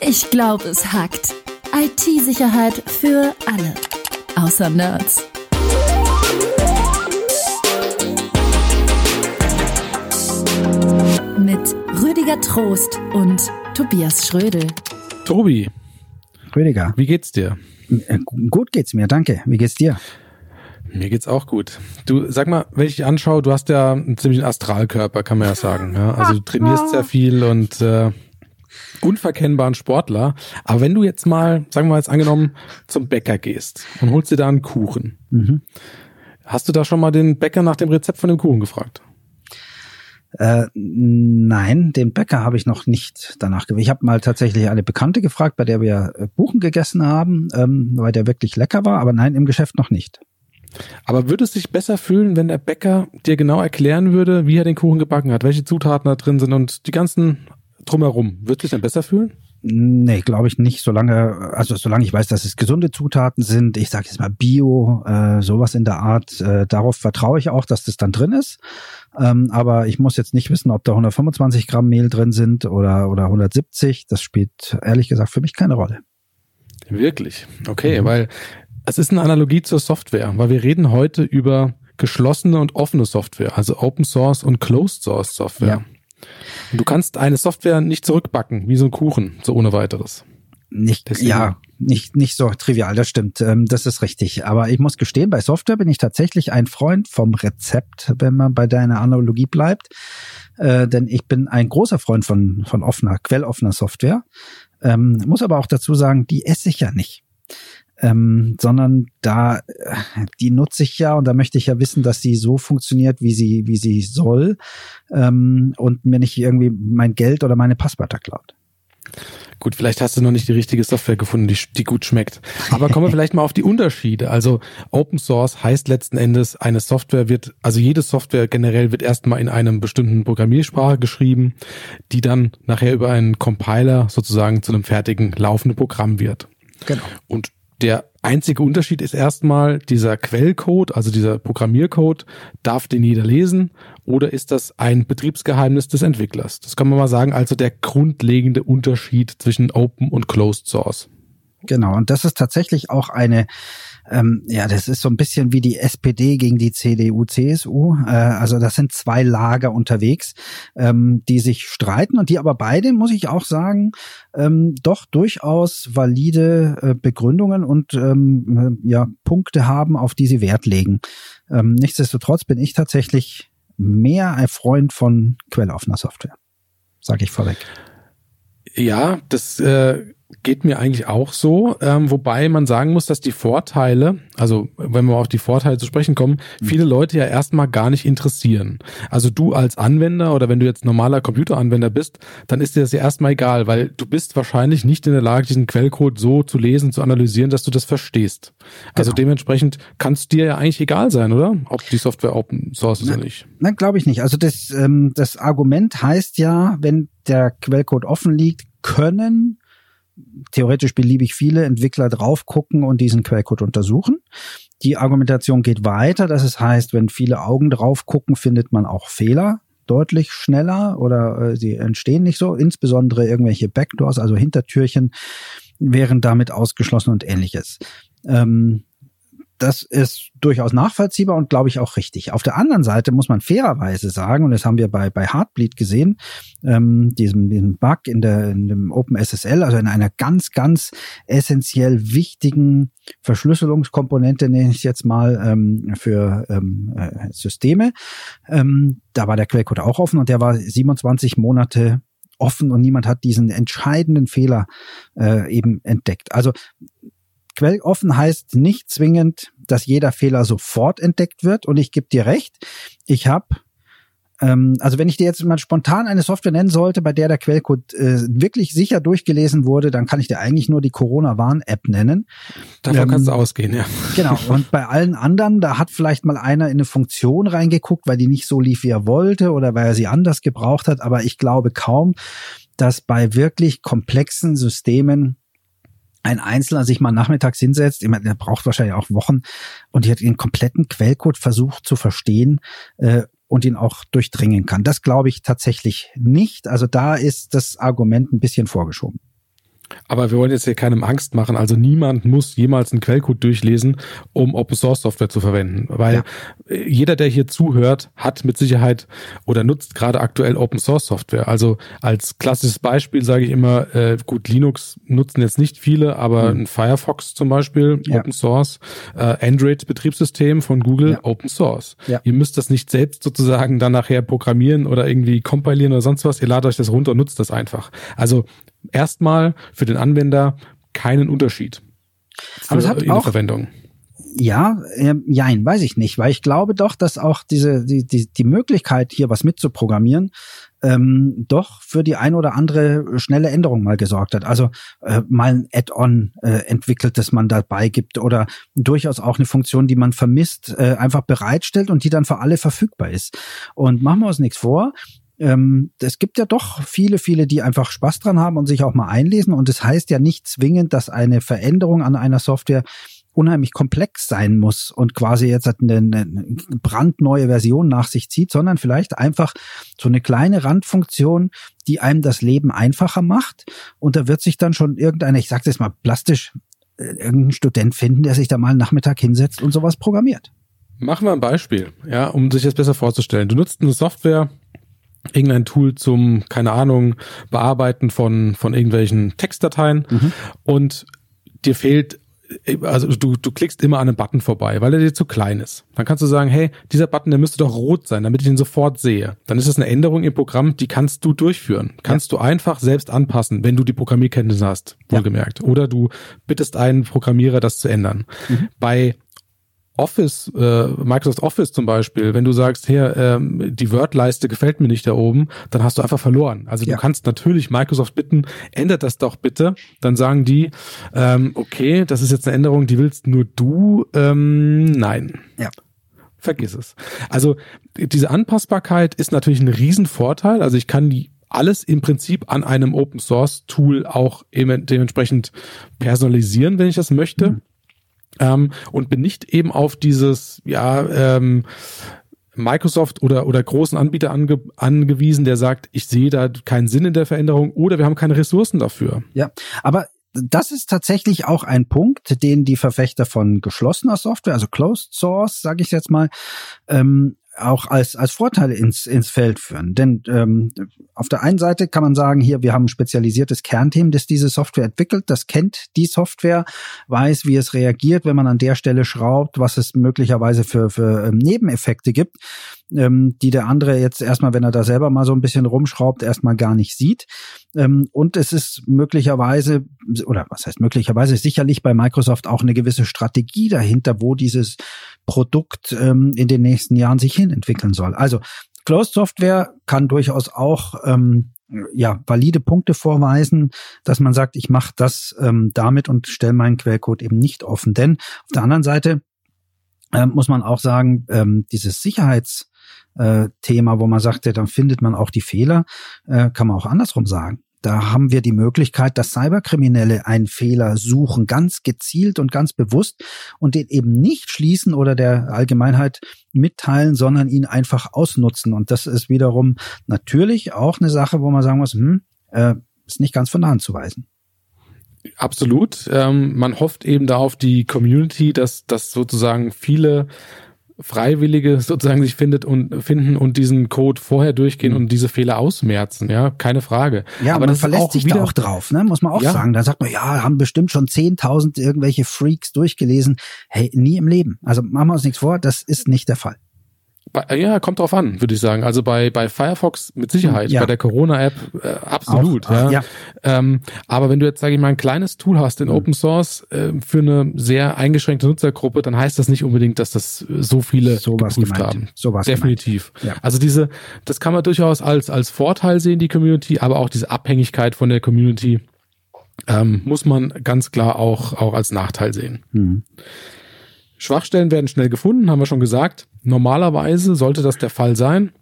Ich glaube, es hackt. IT-Sicherheit für alle. Außer Nerds. Mit Rüdiger Trost und Tobias Schrödel. Tobi, Rüdiger, wie geht's dir? äh, gut geht's mir, danke. Wie geht's dir? Mir geht's auch gut. Du, sag mal, wenn ich dich anschaue, du hast ja einen ziemlichen Astralkörper, kann man ja sagen. Ja? Also du trainierst sehr viel und äh, unverkennbaren Sportler. Aber wenn du jetzt mal, sagen wir mal jetzt angenommen, zum Bäcker gehst und holst dir da einen Kuchen, Mhm. hast du da schon mal den Bäcker nach dem Rezept von dem Kuchen gefragt? Äh, nein, den Bäcker habe ich noch nicht danach gewählt. Ich habe mal tatsächlich eine Bekannte gefragt, bei der wir äh, Kuchen gegessen haben, ähm, weil der wirklich lecker war, aber nein, im Geschäft noch nicht. Aber würdest du dich besser fühlen, wenn der Bäcker dir genau erklären würde, wie er den Kuchen gebacken hat, welche Zutaten da drin sind und die ganzen drumherum? Würdest du dich dann besser fühlen? Nee, glaube ich nicht, solange, also solange ich weiß, dass es gesunde Zutaten sind, ich sage jetzt mal Bio, äh, sowas in der Art, äh, darauf vertraue ich auch, dass das dann drin ist. Ähm, aber ich muss jetzt nicht wissen, ob da 125 Gramm Mehl drin sind oder, oder 170. Das spielt ehrlich gesagt für mich keine Rolle. Wirklich? Okay, Mhm. weil es ist eine Analogie zur Software, weil wir reden heute über geschlossene und offene Software, also Open Source und Closed Source Software. Ja. Und du kannst eine Software nicht zurückbacken, wie so ein Kuchen, so ohne weiteres. Nicht, Deswegen- ja, nicht, nicht so trivial, das stimmt. Ähm, das ist richtig. Aber ich muss gestehen, bei Software bin ich tatsächlich ein Freund vom Rezept, wenn man bei deiner Analogie bleibt. Äh, denn ich bin ein großer Freund von, von offener, quelloffener Software. Ähm, muss aber auch dazu sagen, die esse ich ja nicht. Ähm, sondern da, äh, die nutze ich ja und da möchte ich ja wissen, dass sie so funktioniert, wie sie, wie sie soll, ähm, und mir nicht irgendwie mein Geld oder meine Passwörter klaut. Gut, vielleicht hast du noch nicht die richtige Software gefunden, die, die gut schmeckt. Aber kommen wir vielleicht mal auf die Unterschiede. Also Open Source heißt letzten Endes, eine Software wird, also jede Software generell wird erstmal in einem bestimmten Programmiersprache geschrieben, die dann nachher über einen Compiler sozusagen zu einem fertigen laufenden Programm wird. Genau. Und der einzige Unterschied ist erstmal dieser Quellcode, also dieser Programmiercode, darf den jeder lesen oder ist das ein Betriebsgeheimnis des Entwicklers? Das kann man mal sagen, also der grundlegende Unterschied zwischen Open und Closed Source. Genau, und das ist tatsächlich auch eine, ähm, ja, das ist so ein bisschen wie die SPD gegen die CDU, CSU. Äh, also das sind zwei Lager unterwegs, ähm, die sich streiten und die aber beide, muss ich auch sagen, ähm, doch durchaus valide äh, Begründungen und ähm, äh, ja, Punkte haben, auf die sie Wert legen. Ähm, nichtsdestotrotz bin ich tatsächlich mehr ein Freund von quelloffener Software. Sage ich vorweg. Ja, das äh, geht mir eigentlich auch so, ähm, wobei man sagen muss, dass die Vorteile, also wenn wir auf die Vorteile zu sprechen kommen, viele Leute ja erstmal gar nicht interessieren. Also du als Anwender oder wenn du jetzt normaler Computeranwender bist, dann ist dir das ja erstmal egal, weil du bist wahrscheinlich nicht in der Lage, diesen Quellcode so zu lesen, zu analysieren, dass du das verstehst. Also Genau. dementsprechend kann es dir ja eigentlich egal sein, oder? Ob die Software Open Source ist oder nicht. Nein, glaube ich nicht. Also das, ähm, das Argument heißt ja, wenn der Quellcode offen liegt, können theoretisch beliebig viele Entwickler drauf gucken und diesen Quellcode untersuchen. Die Argumentation geht weiter. Das es heißt, wenn viele Augen drauf gucken, findet man auch Fehler deutlich schneller oder äh, sie entstehen nicht so. Insbesondere irgendwelche Backdoors, also Hintertürchen, wären damit ausgeschlossen und ähnliches. Ähm, das ist durchaus nachvollziehbar und glaube ich auch richtig. Auf der anderen Seite muss man fairerweise sagen, und das haben wir bei, bei Heartbleed gesehen, ähm, diesem, diesem Bug in, der, in dem OpenSSL, also in einer ganz, ganz essentiell wichtigen Verschlüsselungskomponente, nenne ich jetzt mal, ähm, für ähm, äh, Systeme. Ähm, da war der Quellcode auch offen und der war 27 Monate offen und niemand hat diesen entscheidenden Fehler äh, eben entdeckt. Also quelloffen heißt nicht zwingend, dass jeder Fehler sofort entdeckt wird. Und ich gebe dir recht, ich habe, ähm, also wenn ich dir jetzt mal spontan eine Software nennen sollte, bei der der Quellcode äh, wirklich sicher durchgelesen wurde, dann kann ich dir eigentlich nur die Corona-Warn-App nennen. Davon Ähm, kannst du ausgehen, ja. Genau. Und bei allen anderen, da hat vielleicht mal einer in eine Funktion reingeguckt, weil die nicht so lief, wie er wollte oder weil er sie anders gebraucht hat. Aber ich glaube kaum, dass bei wirklich komplexen Systemen ein Einzelner sich mal nachmittags hinsetzt, ich meine, der braucht wahrscheinlich auch Wochen und die hat den kompletten Quellcode versucht zu verstehen äh, und ihn auch durchdringen kann. Das glaube ich tatsächlich nicht. Also da ist das Argument ein bisschen vorgeschoben. Aber wir wollen jetzt hier keinem Angst machen. Also niemand muss jemals einen Quellcode durchlesen, um Open Source Software zu verwenden. Weil ja. jeder, der hier zuhört, hat mit Sicherheit oder nutzt gerade aktuell Open Source Software. Also als klassisches Beispiel sage ich immer, äh, gut, Linux nutzen jetzt nicht viele, aber mhm. ein Firefox zum Beispiel, ja. Open Source, äh, Android-Betriebssystem von Google, ja. Open Source. Ihr müsst das nicht selbst sozusagen dann nachher programmieren oder irgendwie kompilieren oder sonst was. Ihr ladet euch das runter und nutzt das einfach. Also erstmal für den Anwender keinen Unterschied. Aber es hat auch, Verwendung. Ja, äh, jein, weiß ich nicht, weil ich glaube doch, dass auch diese die, die, die Möglichkeit hier was mitzuprogrammieren ähm, doch für die ein oder andere schnelle Änderung mal gesorgt hat. Also äh, mal ein Add-on äh, entwickelt, das man dabei gibt oder durchaus auch eine Funktion, die man vermisst, äh, einfach bereitstellt und die dann für alle verfügbar ist. Und machen wir uns nichts vor, ähm, es gibt ja doch viele, viele, die einfach Spaß dran haben und sich auch mal einlesen. Und es das heißt ja nicht zwingend, dass eine Veränderung an einer Software unheimlich komplex sein muss und quasi jetzt eine, eine brandneue Version nach sich zieht, sondern vielleicht einfach so eine kleine Randfunktion, die einem das Leben einfacher macht. Und da wird sich dann schon irgendeiner, ich sage das mal plastisch, äh, irgendein Student finden, der sich da mal einen Nachmittag hinsetzt und sowas programmiert. Machen wir ein Beispiel, ja, um sich das besser vorzustellen. Du nutzt eine Software, irgendein Tool zum, keine Ahnung, Bearbeiten von, von irgendwelchen Textdateien mhm. und dir fehlt also du, du klickst immer an einem Button vorbei, weil er dir zu klein ist. Dann kannst du sagen, hey, dieser Button, der müsste doch rot sein, damit ich ihn sofort sehe. Dann ist das eine Änderung im Programm, die kannst du durchführen. Kannst ja. du einfach selbst anpassen, wenn du die Programmierkenntnisse hast, wohlgemerkt. Ja. Oder du bittest einen Programmierer, das zu ändern. Mhm. Bei Office, äh, Microsoft Office zum Beispiel, wenn du sagst, hier, ähm, die Word-Leiste gefällt mir nicht da oben, dann hast du einfach verloren. Also ja. du kannst natürlich Microsoft bitten, ändert das doch bitte. Dann sagen die, ähm, okay, das ist jetzt eine Änderung, die willst nur du. Ähm, nein. Ja. Vergiss es. Also diese Anpassbarkeit ist natürlich ein Riesenvorteil. Also ich kann die alles im Prinzip an einem Open Source Tool auch dementsprechend personalisieren, wenn ich das möchte. Mhm ähm, und bin nicht eben auf dieses, ja, ähm, Microsoft oder, oder großen Anbieter ange, angewiesen, der sagt, ich sehe da keinen Sinn in der Veränderung oder wir haben keine Ressourcen dafür. Ja, aber das ist tatsächlich auch ein Punkt, den die Verfechter von geschlossener Software, also Closed Source, sage ich jetzt mal, ähm, auch als, als Vorteile ins, ins Feld führen. Denn ähm, auf der einen Seite kann man sagen, hier, wir haben ein spezialisiertes Kernteam, das diese Software entwickelt, das kennt die Software, weiß, wie es reagiert, wenn man an der Stelle schraubt, was es möglicherweise für, für ähm, Nebeneffekte gibt ähm, die der andere jetzt erstmal, wenn er da selber mal so ein bisschen rumschraubt, erstmal gar nicht sieht. Ähm, und es ist möglicherweise, oder was heißt möglicherweise, sicherlich bei Microsoft auch eine gewisse Strategie dahinter, wo dieses Produkt ähm, in den nächsten Jahren sich hin entwickeln soll. Also Closed Software kann durchaus auch ähm, ja valide Punkte vorweisen, dass man sagt, ich mache das ähm, damit und stelle meinen Quellcode eben nicht offen. Denn auf der anderen Seite ähm, muss man auch sagen, ähm, dieses Sicherheits äh, Thema, wo man sagte, dann findet man auch die Fehler, äh, kann man auch andersrum sagen. Da haben wir die Möglichkeit, dass Cyberkriminelle einen Fehler suchen, ganz gezielt und ganz bewusst und den eben nicht schließen oder der Allgemeinheit mitteilen, sondern ihn einfach ausnutzen. Und das ist wiederum natürlich auch eine Sache, wo man sagen muss, hm, äh, ist nicht ganz von der Hand zu weisen. Absolut. Ähm, man hofft eben da auf die Community, dass, dass sozusagen viele Freiwillige sozusagen sich findet und finden und diesen Code vorher durchgehen mhm. und diese Fehler ausmerzen, ja, keine Frage. Ja, aber man das verlässt sich wieder, da auch drauf, ne? Muss man auch ja. sagen. Da sagt man, ja, haben bestimmt schon 10.000 irgendwelche Freaks durchgelesen. Hey, nie im Leben. Also machen wir uns nichts vor, das ist nicht der Fall. Bei, ja, kommt drauf an, würde ich sagen. Also bei, bei Firefox mit Sicherheit, ja. bei der Corona-App äh, absolut. Auch, ja. ja. Ähm, aber wenn du jetzt, sage ich mal, ein kleines Tool hast in mhm. Open Source äh, für eine sehr eingeschränkte Nutzergruppe, dann heißt das nicht unbedingt, dass das so viele so geprüft gemeint. haben. So Definitiv. Ja. Also diese, das kann man durchaus als, als Vorteil sehen, die Community, aber auch diese Abhängigkeit von der Community ähm, muss man ganz klar auch, auch als Nachteil sehen. Mhm. Schwachstellen werden schnell gefunden, haben wir schon gesagt. Normalerweise sollte das der Fall sein.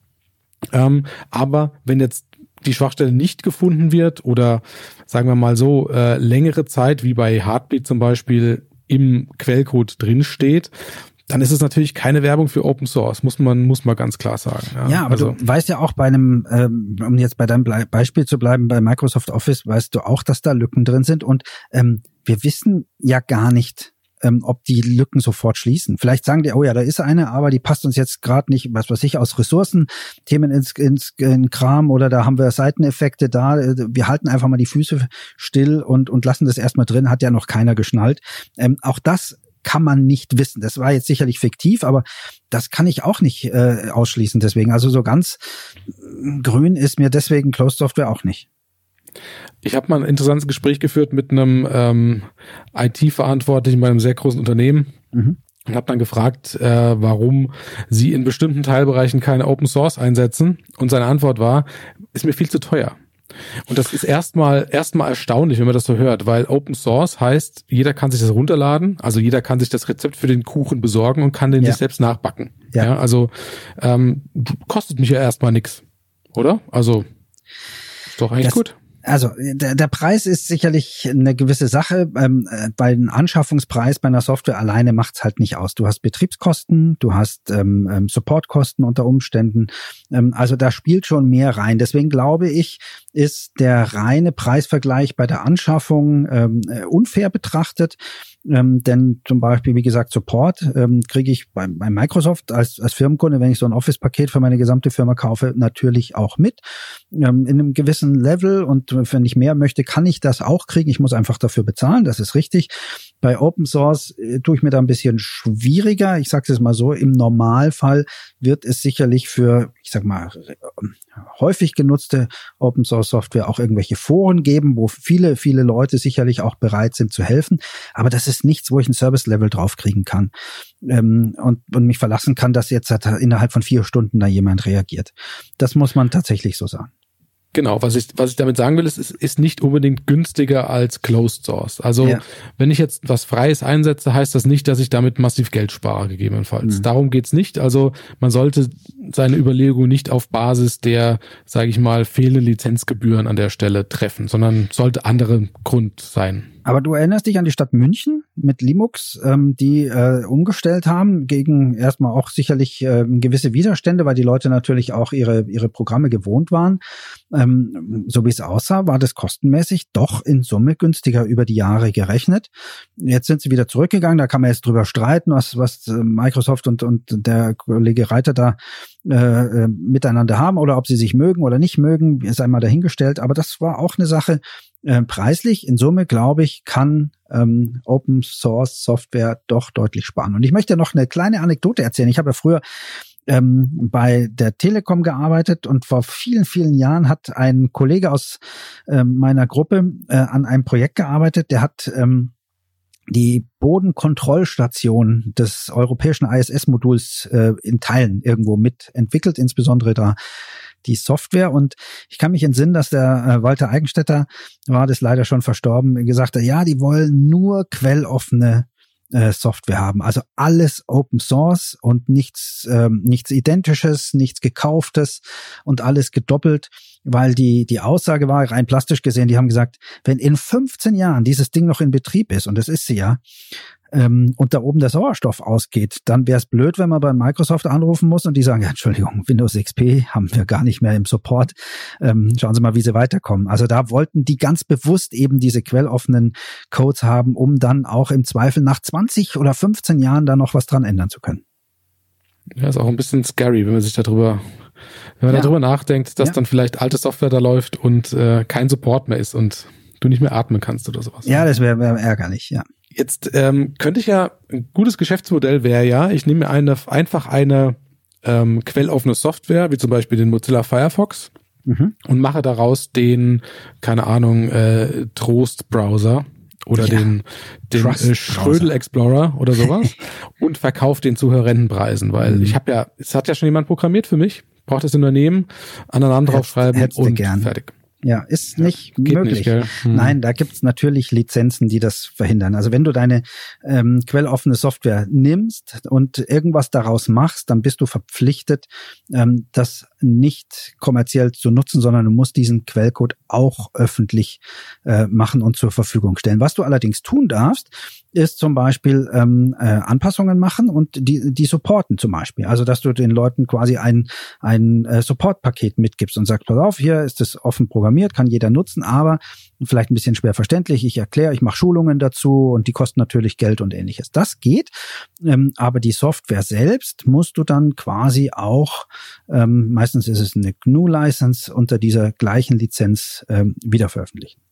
Ähm, aber wenn jetzt die Schwachstelle nicht gefunden wird oder sagen wir mal so äh, längere Zeit wie bei Heartbeat zum Beispiel im Quellcode drin steht, dann ist es natürlich keine Werbung für Open Source, muss man, muss man ganz klar sagen. Ja, ja aber also, du weißt ja auch bei einem, ähm, um jetzt bei deinem Beispiel zu bleiben, bei Microsoft Office weißt du auch, dass da Lücken drin sind und ähm, wir wissen ja gar nicht, ähm, ob die Lücken sofort schließen. Vielleicht sagen die, oh ja, da ist eine, aber die passt uns jetzt gerade nicht, was weiß ich, aus Ressourcen, Themen ins, ins in Kram oder da haben wir Seiteneffekte da. Wir halten einfach mal die Füße still und, und lassen das erstmal drin, hat ja noch keiner geschnallt. Ähm, auch das kann man nicht wissen. Das war jetzt sicherlich fiktiv, aber das kann ich auch nicht äh, ausschließen. Deswegen, also so ganz grün ist mir deswegen Closed Software auch nicht. Ich habe mal ein interessantes Gespräch geführt mit einem ähm, IT-Verantwortlichen bei einem sehr großen Unternehmen. Mhm. Und habe dann gefragt, äh, warum sie in bestimmten Teilbereichen keine Open Source einsetzen. Und seine Antwort war, ist mir viel zu teuer. Und das ist erstmal erstmal erstaunlich, wenn man das so hört, weil Open Source heißt, jeder kann sich das runterladen, also jeder kann sich das Rezept für den Kuchen besorgen und kann den ja. sich selbst nachbacken. Ja, ja also ähm, kostet mich ja erstmal nix, oder? Also ist doch eigentlich das, gut. Also der, der Preis ist sicherlich eine gewisse Sache. Ähm, äh, bei dem Anschaffungspreis bei einer Software alleine macht's halt nicht aus. Du hast Betriebskosten, du hast ähm, ähm, Supportkosten unter Umständen. Ähm, also da spielt schon mehr rein. Deswegen glaube ich, ist der reine Preisvergleich bei der Anschaffung ähm, äh, unfair betrachtet. Ähm, denn zum Beispiel, wie gesagt, Support ähm, kriege ich bei, bei Microsoft als, als Firmenkunde, wenn ich so ein Office-Paket für meine gesamte Firma kaufe, natürlich auch mit. Ähm, in einem gewissen Level und wenn ich mehr möchte, kann ich das auch kriegen. Ich muss einfach dafür bezahlen, das ist richtig. Bei Open Source äh, tue ich mir da ein bisschen schwieriger. Ich sage es mal so, im Normalfall wird es sicherlich für, ich sag mal, häufig genutzte Open Source Software auch irgendwelche Foren geben, wo viele, viele Leute sicherlich auch bereit sind zu helfen. Aber das ist nichts, wo ich ein Service Level draufkriegen kann ähm, und, und mich verlassen kann, dass jetzt innerhalb von vier Stunden da jemand reagiert. Das muss man tatsächlich so sagen. Genau, was ich, was ich damit sagen will, ist, es ist nicht unbedingt günstiger als Closed Source. Also ja. wenn ich jetzt was Freies einsetze, heißt das nicht, dass ich damit massiv Geld spare, gegebenenfalls. Mhm. Darum geht's nicht. Also man sollte seine Überlegung nicht auf Basis der, sage ich mal, fehlenden Lizenzgebühren an der Stelle treffen, sondern sollte andere Grund sein. Aber du erinnerst dich an die Stadt München mit Limux, ähm, die äh, umgestellt haben gegen erstmal auch sicherlich äh, gewisse Widerstände, weil die Leute natürlich auch ihre, ihre Programme gewohnt waren. Ähm, so wie es aussah, war das kostenmäßig doch in Summe günstiger über die Jahre gerechnet. Jetzt sind sie wieder zurückgegangen, da kann man jetzt drüber streiten, was, was äh, Microsoft und, und der Kollege Reiter da äh, äh, miteinander haben oder ob sie sich mögen oder nicht mögen, ist einmal dahingestellt. Aber das war auch eine Sache, äh, preislich in Summe, glaube ich, kann ähm, Open Source Software doch deutlich sparen. Und ich möchte noch eine kleine Anekdote erzählen. Ich habe ja früher ähm, bei der Telekom gearbeitet und vor vielen, vielen Jahren hat ein Kollege aus ähm, meiner Gruppe äh, an einem Projekt gearbeitet, der hat ähm, die Bodenkontrollstation des europäischen ISS-Moduls äh, in Teilen irgendwo mitentwickelt, insbesondere da die Software. Und ich kann mich entsinnen, dass der äh, Walter Eigenstädter, war das leider schon verstorben, gesagt hat, ja, die wollen nur quelloffene äh, Software haben. Also alles Open Source und nichts, ähm, nichts Identisches, nichts Gekauftes und alles gedoppelt, weil die, die Aussage war, rein plastisch gesehen, die haben gesagt, wenn in 15 Jahren dieses Ding noch in Betrieb ist, und das ist sie ja, ähm, und da oben der Sauerstoff ausgeht, dann wäre es blöd, wenn man bei Microsoft anrufen muss und die sagen, ja, Entschuldigung, Windows XP haben wir gar nicht mehr im Support. Ähm, schauen Sie mal, wie Sie weiterkommen. Also da wollten die ganz bewusst eben diese quelloffenen Codes haben, um dann auch im Zweifel nach 20 oder 15 Jahren da noch was dran ändern zu können. Ja, ist auch ein bisschen scary, wenn man sich darüber wenn man ja. darüber nachdenkt, dass ja. dann vielleicht alte Software da läuft und äh, kein Support mehr ist und du nicht mehr atmen kannst oder sowas. Ja, das wäre wär ärgerlich, ja. Jetzt ähm, könnte ich ja, ein gutes Geschäftsmodell wäre ja, ich nehme eine, einfach eine ähm, quelloffene Software, wie zum Beispiel den Mozilla Firefox, mhm. und mache daraus den, keine Ahnung, äh, Trost-Browser oder ja. den, den äh, Schrödel Explorer oder sowas und verkaufe den zu horrenden Preisen, weil mhm. ich habe ja, es hat ja schon jemand programmiert für mich, braucht das Unternehmen, aneinander draufschreiben und gern. fertig. Ja, ist nicht Geht möglich. Nicht, hm. Nein, da gibt's natürlich Lizenzen, die das verhindern. Also wenn du deine ähm, quelloffene Software nimmst und irgendwas daraus machst, dann bist du verpflichtet, ähm, das nicht kommerziell zu nutzen, sondern du musst diesen Quellcode auch öffentlich äh, machen und zur Verfügung stellen. Was du allerdings tun darfst, ist zum Beispiel ähm, äh, Anpassungen machen und die, die supporten zum Beispiel. Also dass du den Leuten quasi ein, ein äh, Support-Paket mitgibst und sagst, pass auf, hier ist es offen programmiert, kann jeder nutzen, aber vielleicht ein bisschen schwer verständlich. Ich erkläre, ich mache Schulungen dazu und die kosten natürlich Geld und ähnliches. Das geht, ähm, aber die Software selbst musst du dann quasi auch, ähm, meistens ist es eine GNU-License, unter dieser gleichen Lizenz ähm, wieder veröffentlichen.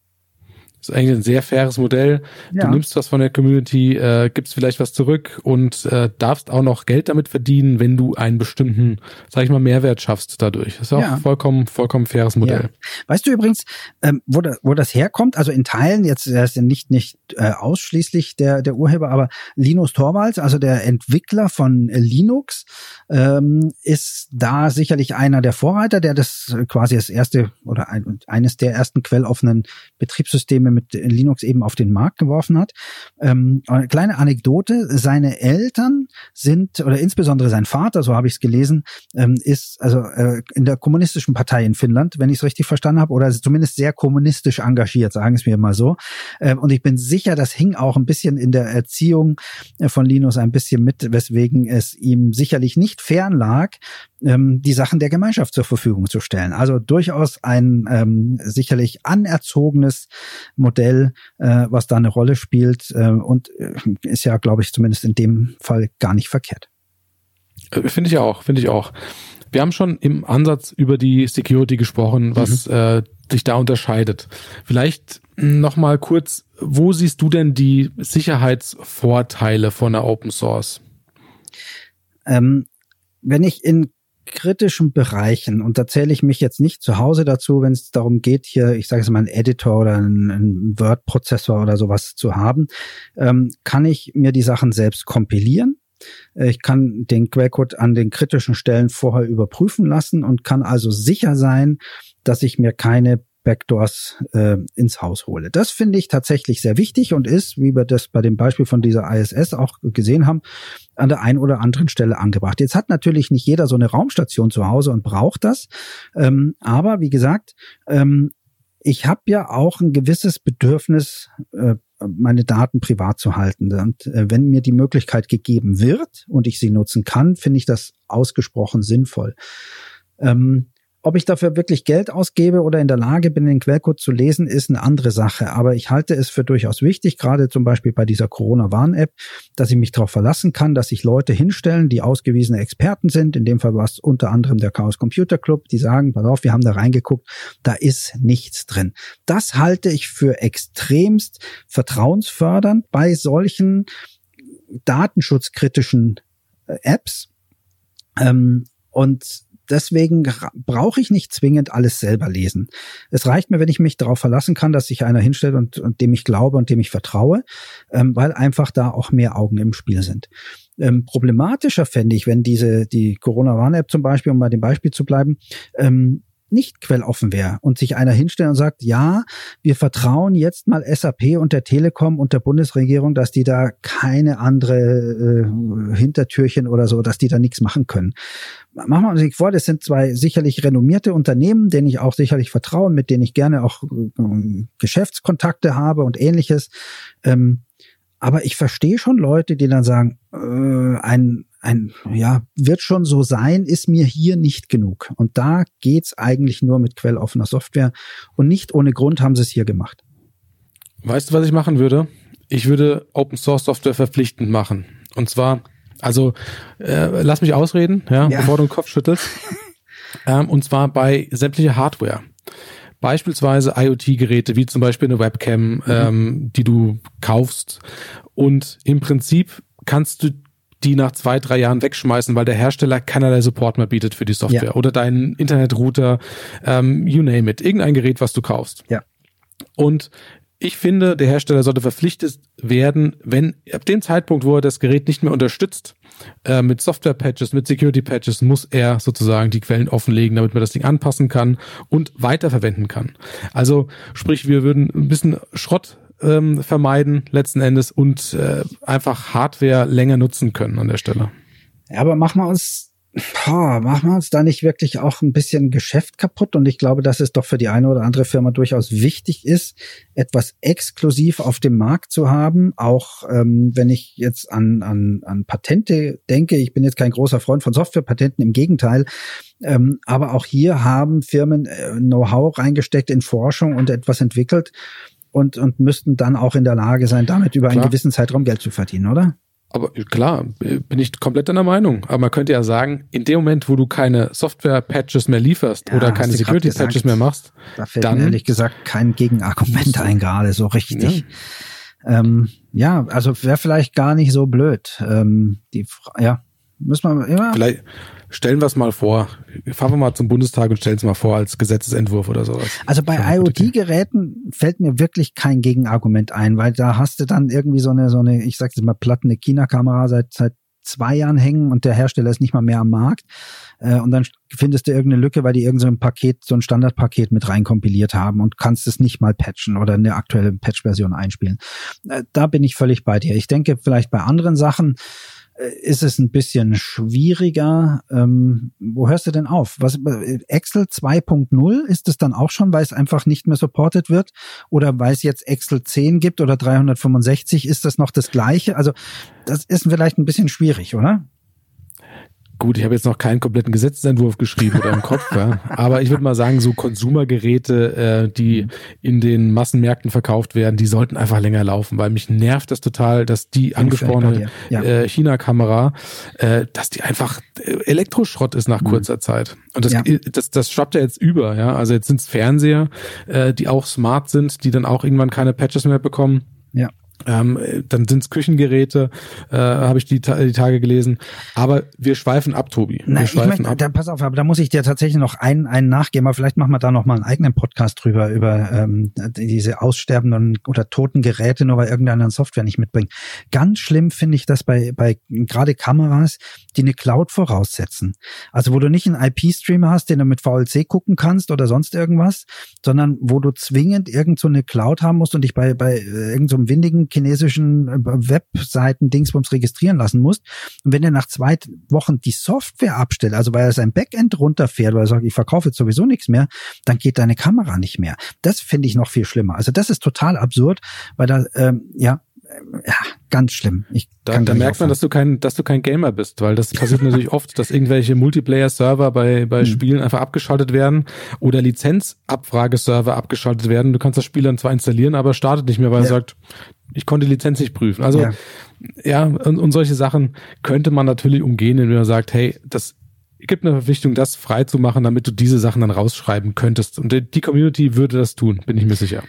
Das ist eigentlich ein sehr faires Modell. Ja. Du nimmst was von der Community, äh, gibst vielleicht was zurück und äh, darfst auch noch Geld damit verdienen, wenn du einen bestimmten, sag ich mal, Mehrwert schaffst dadurch. Das ist auch ja. vollkommen, vollkommen faires Modell. Ja. Weißt du übrigens, ähm, wo, da, wo das herkommt? Also in Teilen, jetzt er ist ja nicht, nicht äh, ausschließlich der, der Urheber, aber Linus Torvalds, also der Entwickler von Linux, ähm, ist da sicherlich einer der Vorreiter, der das quasi das erste oder ein, eines der ersten quelloffenen Betriebssysteme mit Linux eben auf den Markt geworfen hat. Ähm, eine kleine Anekdote, seine Eltern sind, oder insbesondere sein Vater, so habe ich es gelesen, ähm, ist also äh, in der kommunistischen Partei in Finnland, wenn ich es richtig verstanden habe, oder zumindest sehr kommunistisch engagiert, sagen es mir mal so. Ähm, und ich bin sicher, das hing auch ein bisschen in der Erziehung von Linus ein bisschen mit, weswegen es ihm sicherlich nicht fern lag, ähm, die Sachen der Gemeinschaft zur Verfügung zu stellen. Also durchaus ein ähm, sicherlich anerzogenes Modell, äh, was da eine Rolle spielt äh, und äh, ist ja, glaube ich, zumindest in dem Fall gar nicht verkehrt. Äh, finde ich auch, finde ich auch. Wir haben schon im Ansatz über die Security gesprochen, was mhm. äh, sich da unterscheidet. Vielleicht noch mal kurz, wo siehst du denn die Sicherheitsvorteile von der Open Source? Ähm, wenn ich in kritischen Bereichen, und da zähle ich mich jetzt nicht zu Hause dazu, wenn es darum geht, hier, ich sage es mal, einen Editor oder einen, einen Word-Prozessor oder sowas zu haben, ähm, kann ich mir die Sachen selbst kompilieren. Äh, ich kann den Quellcode an den kritischen Stellen vorher überprüfen lassen und kann also sicher sein, dass ich mir keine Backdoors äh, ins Haus hole. Das finde ich tatsächlich sehr wichtig und ist, wie wir das bei dem Beispiel von dieser ISS auch gesehen haben, an der einen oder anderen Stelle angebracht. Jetzt hat natürlich nicht jeder so eine Raumstation zu Hause und braucht das, ähm, aber wie gesagt, ähm, ich habe ja auch ein gewisses Bedürfnis, äh, meine Daten privat zu halten. Und äh, wenn mir die Möglichkeit gegeben wird und ich sie nutzen kann, finde ich das ausgesprochen sinnvoll. Ähm, ob ich dafür wirklich Geld ausgebe oder in der Lage bin, den Quellcode zu lesen, ist eine andere Sache. Aber ich halte es für durchaus wichtig, gerade zum Beispiel bei dieser Corona-Warn-App, dass ich mich darauf verlassen kann, dass sich Leute hinstellen, die ausgewiesene Experten sind. In dem Fall war es unter anderem der Chaos Computer Club, die sagen, pass auf, wir haben da reingeguckt, da ist nichts drin. Das halte ich für extremst vertrauensfördernd bei solchen datenschutzkritischen äh, Apps. Ähm, und deswegen brauche ich nicht zwingend alles selber lesen. Es reicht mir, wenn ich mich darauf verlassen kann, dass sich einer hinstellt und, und dem ich glaube und dem ich vertraue, ähm, weil einfach da auch mehr Augen im Spiel sind. Ähm, problematischer fände ich, wenn diese die Corona-Warn-App zum Beispiel, um bei dem Beispiel zu bleiben, ähm, nicht quelloffen wäre und sich einer hinstellt und sagt, ja, wir vertrauen jetzt mal SAP und der Telekom und der Bundesregierung, dass die da keine andere äh, Hintertürchen oder so, dass die da nichts machen können. Machen wir uns nicht vor, das sind zwei sicherlich renommierte Unternehmen, denen ich auch sicherlich vertraue, mit denen ich gerne auch äh, Geschäftskontakte habe und ähnliches. Ähm, aber ich verstehe schon Leute, die dann sagen, äh, ein ein, ja, wird schon so sein, ist mir hier nicht genug. Und da geht's eigentlich nur mit quelloffener Software. Und nicht ohne Grund haben sie es hier gemacht. Weißt du, was ich machen würde? Ich würde Open Source Software verpflichtend machen. Und zwar, also äh, lass mich ausreden, ja, ja. bevor du den Kopf schüttelst. ähm, und zwar bei sämtlicher Hardware. Beispielsweise IoT-Geräte, wie zum Beispiel eine Webcam, mhm. ähm, die du kaufst. Und im Prinzip kannst du die nach zwei, drei Jahren wegschmeißen, weil der Hersteller keinerlei Support mehr bietet für die Software. Ja. Oder deinen Internetrouter, ähm, you name it. Irgendein Gerät, was du kaufst. Ja. Und ich finde, der Hersteller sollte verpflichtet werden, wenn ab dem Zeitpunkt, wo er das Gerät nicht mehr unterstützt, äh, mit Software-Patches, mit Security-Patches, muss er sozusagen die Quellen offenlegen, damit man das Ding anpassen kann und weiterverwenden kann. Also sprich, wir würden ein bisschen Schrott ähm, vermeiden letzten Endes und äh, einfach Hardware länger nutzen können an der Stelle. Ja, aber machen wir uns boah, machen wir uns da nicht wirklich auch ein bisschen Geschäft kaputt? Und ich glaube, dass es doch für die eine oder andere Firma durchaus wichtig ist, etwas exklusiv auf dem Markt zu haben. Auch ähm, wenn ich jetzt an, an, an Patente denke, ich bin jetzt kein großer Freund von Softwarepatenten, im Gegenteil. Ähm, aber auch hier haben Firmen äh, Know-how reingesteckt in Forschung und etwas entwickelt und, und müssten dann auch in der Lage sein, damit über Klar. einen gewissen Zeitraum Geld zu verdienen, oder? Aber klar, bin ich komplett deiner Meinung. Aber man könnte ja sagen, in dem Moment, wo du keine Software-Patches mehr lieferst ja, oder keine Security-Patches mehr machst, da fällt dann mir ehrlich gesagt kein Gegenargument ein gerade so richtig. Ja, ähm, ja also wäre vielleicht gar nicht so blöd. Ähm, die, ja, müssen wir immer. Vielleicht, stellen wir es mal vor. Fahren wir mal zum Bundestag und stellen es mal vor als Gesetzesentwurf oder sowas. Also bei IoT-Geräten fällt mir wirklich kein Gegenargument ein, weil da hast du dann irgendwie so eine, so eine, ich sag's jetzt mal platt, eine China-Kamera seit, seit zwei Jahren hängen und der Hersteller ist nicht mal mehr am Markt. Äh, und dann findest du irgendeine Lücke, weil die irgendein so Paket, so ein Standardpaket mit reinkompiliert haben und kannst es nicht mal patchen oder eine aktuelle Patch-Version einspielen. Äh, da bin ich völlig bei dir. Ich denke, vielleicht bei anderen Sachen, ist es ein bisschen schwieriger. Ähm, wo hörst du denn auf? Was Excel 2.0 ist es dann auch schon, weil es einfach nicht mehr supported wird oder weil es jetzt Excel 10 gibt oder 365 ist das noch das gleiche? Also das ist vielleicht ein bisschen schwierig, oder? Gut, ich habe jetzt noch keinen kompletten Gesetzentwurf geschrieben oder im Kopf, ja. aber ich würde mal sagen, so Konsumergeräte, äh, die in den Massenmärkten verkauft werden, die sollten einfach länger laufen, weil mich nervt das total, dass die angesprochene ja. äh, China-Kamera, äh, dass die einfach äh, Elektroschrott ist nach mhm. kurzer Zeit. Und das, ja. das, das schwappt ja jetzt über, ja. Also jetzt sind es Fernseher, äh, die auch smart sind, die dann auch irgendwann keine Patches mehr bekommen. Ähm, dann sind es Küchengeräte, äh, habe ich die, die Tage gelesen. Aber wir schweifen ab, Tobi. Wir Nein, schweifen ich möchte, ab. Da, pass auf, aber da muss ich dir tatsächlich noch einen, einen nachgeben. Aber vielleicht machen wir da noch mal einen eigenen Podcast drüber, über ähm, diese aussterbenden oder toten Geräte, nur weil irgendeine Software nicht mitbringt. Ganz schlimm finde ich das bei, bei gerade Kameras, die eine Cloud voraussetzen. Also wo du nicht einen IP-Streamer hast, den du mit VLC gucken kannst oder sonst irgendwas, sondern wo du zwingend irgend so eine Cloud haben musst und dich bei, bei äh, irgend so windigen chinesischen äh, Webseiten Dingsbums registrieren lassen musst. Und wenn er nach zwei Wochen die Software abstellt, also weil er sein Backend runterfährt, weil er sagt, ich verkaufe jetzt sowieso nichts mehr, dann geht deine Kamera nicht mehr. Das finde ich noch viel schlimmer. Also das ist total absurd, weil da, ähm, ja, ja, ganz schlimm. Ich da, da merkt man, dass du kein, dass du kein Gamer bist, weil das passiert natürlich oft, dass irgendwelche Multiplayer-Server bei, bei hm. Spielen einfach abgeschaltet werden oder Lizenzabfrageserver abgeschaltet werden. Du kannst das Spiel dann zwar installieren, aber startet nicht mehr, weil ja. er sagt, ich konnte die Lizenz nicht prüfen. Also, ja, ja und, und solche Sachen könnte man natürlich umgehen, indem man sagt, hey, das gibt eine Verpflichtung, das frei zu machen, damit du diese Sachen dann rausschreiben könntest. Und die Community würde das tun, bin ich mir sicher.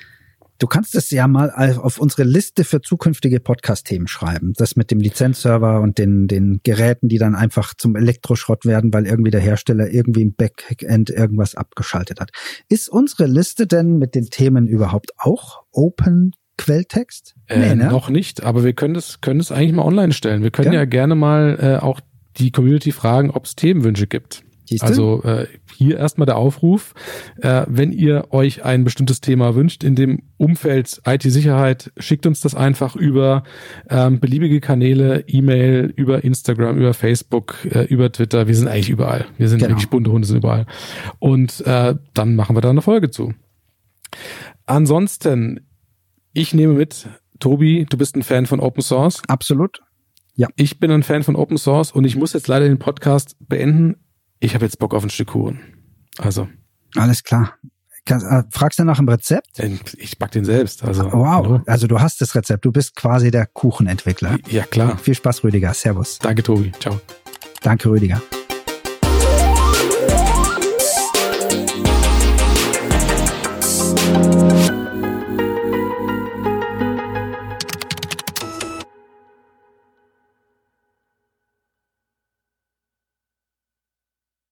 Du kannst es ja mal auf unsere Liste für zukünftige Podcast-Themen schreiben. Das mit dem Lizenzserver und den, den Geräten, die dann einfach zum Elektroschrott werden, weil irgendwie der Hersteller irgendwie im Backend irgendwas abgeschaltet hat. Ist unsere Liste denn mit den Themen überhaupt auch Open Quelltext? Äh, nee, ne? Noch nicht, aber wir können es können es eigentlich mal online stellen. Wir können ja, ja gerne mal äh, auch die Community fragen, ob es Themenwünsche gibt. Siehste? Also äh, hier erstmal der Aufruf, äh, wenn ihr euch ein bestimmtes Thema wünscht in dem Umfeld IT-Sicherheit, schickt uns das einfach über ähm, beliebige Kanäle, E-Mail, über Instagram, über Facebook, äh, über Twitter. Wir sind eigentlich überall. Wir sind genau. wirklich bunte Hunde, sind überall. Und äh, dann machen wir da eine Folge zu. Ansonsten, ich nehme mit, Tobi, du bist ein Fan von Open Source. Absolut. Ja. Ich bin ein Fan von Open Source und ich muss jetzt leider den Podcast beenden ich habe jetzt Bock auf ein Stück Kuchen. Also. Alles klar. Äh, fragst du nach dem Rezept? Ich back den selbst. Also, wow, hallo. also du hast das Rezept. Du bist quasi der Kuchenentwickler. Ja, klar. Viel Spaß, Rüdiger. Servus. Danke, Tobi. Ciao. Danke, Rüdiger.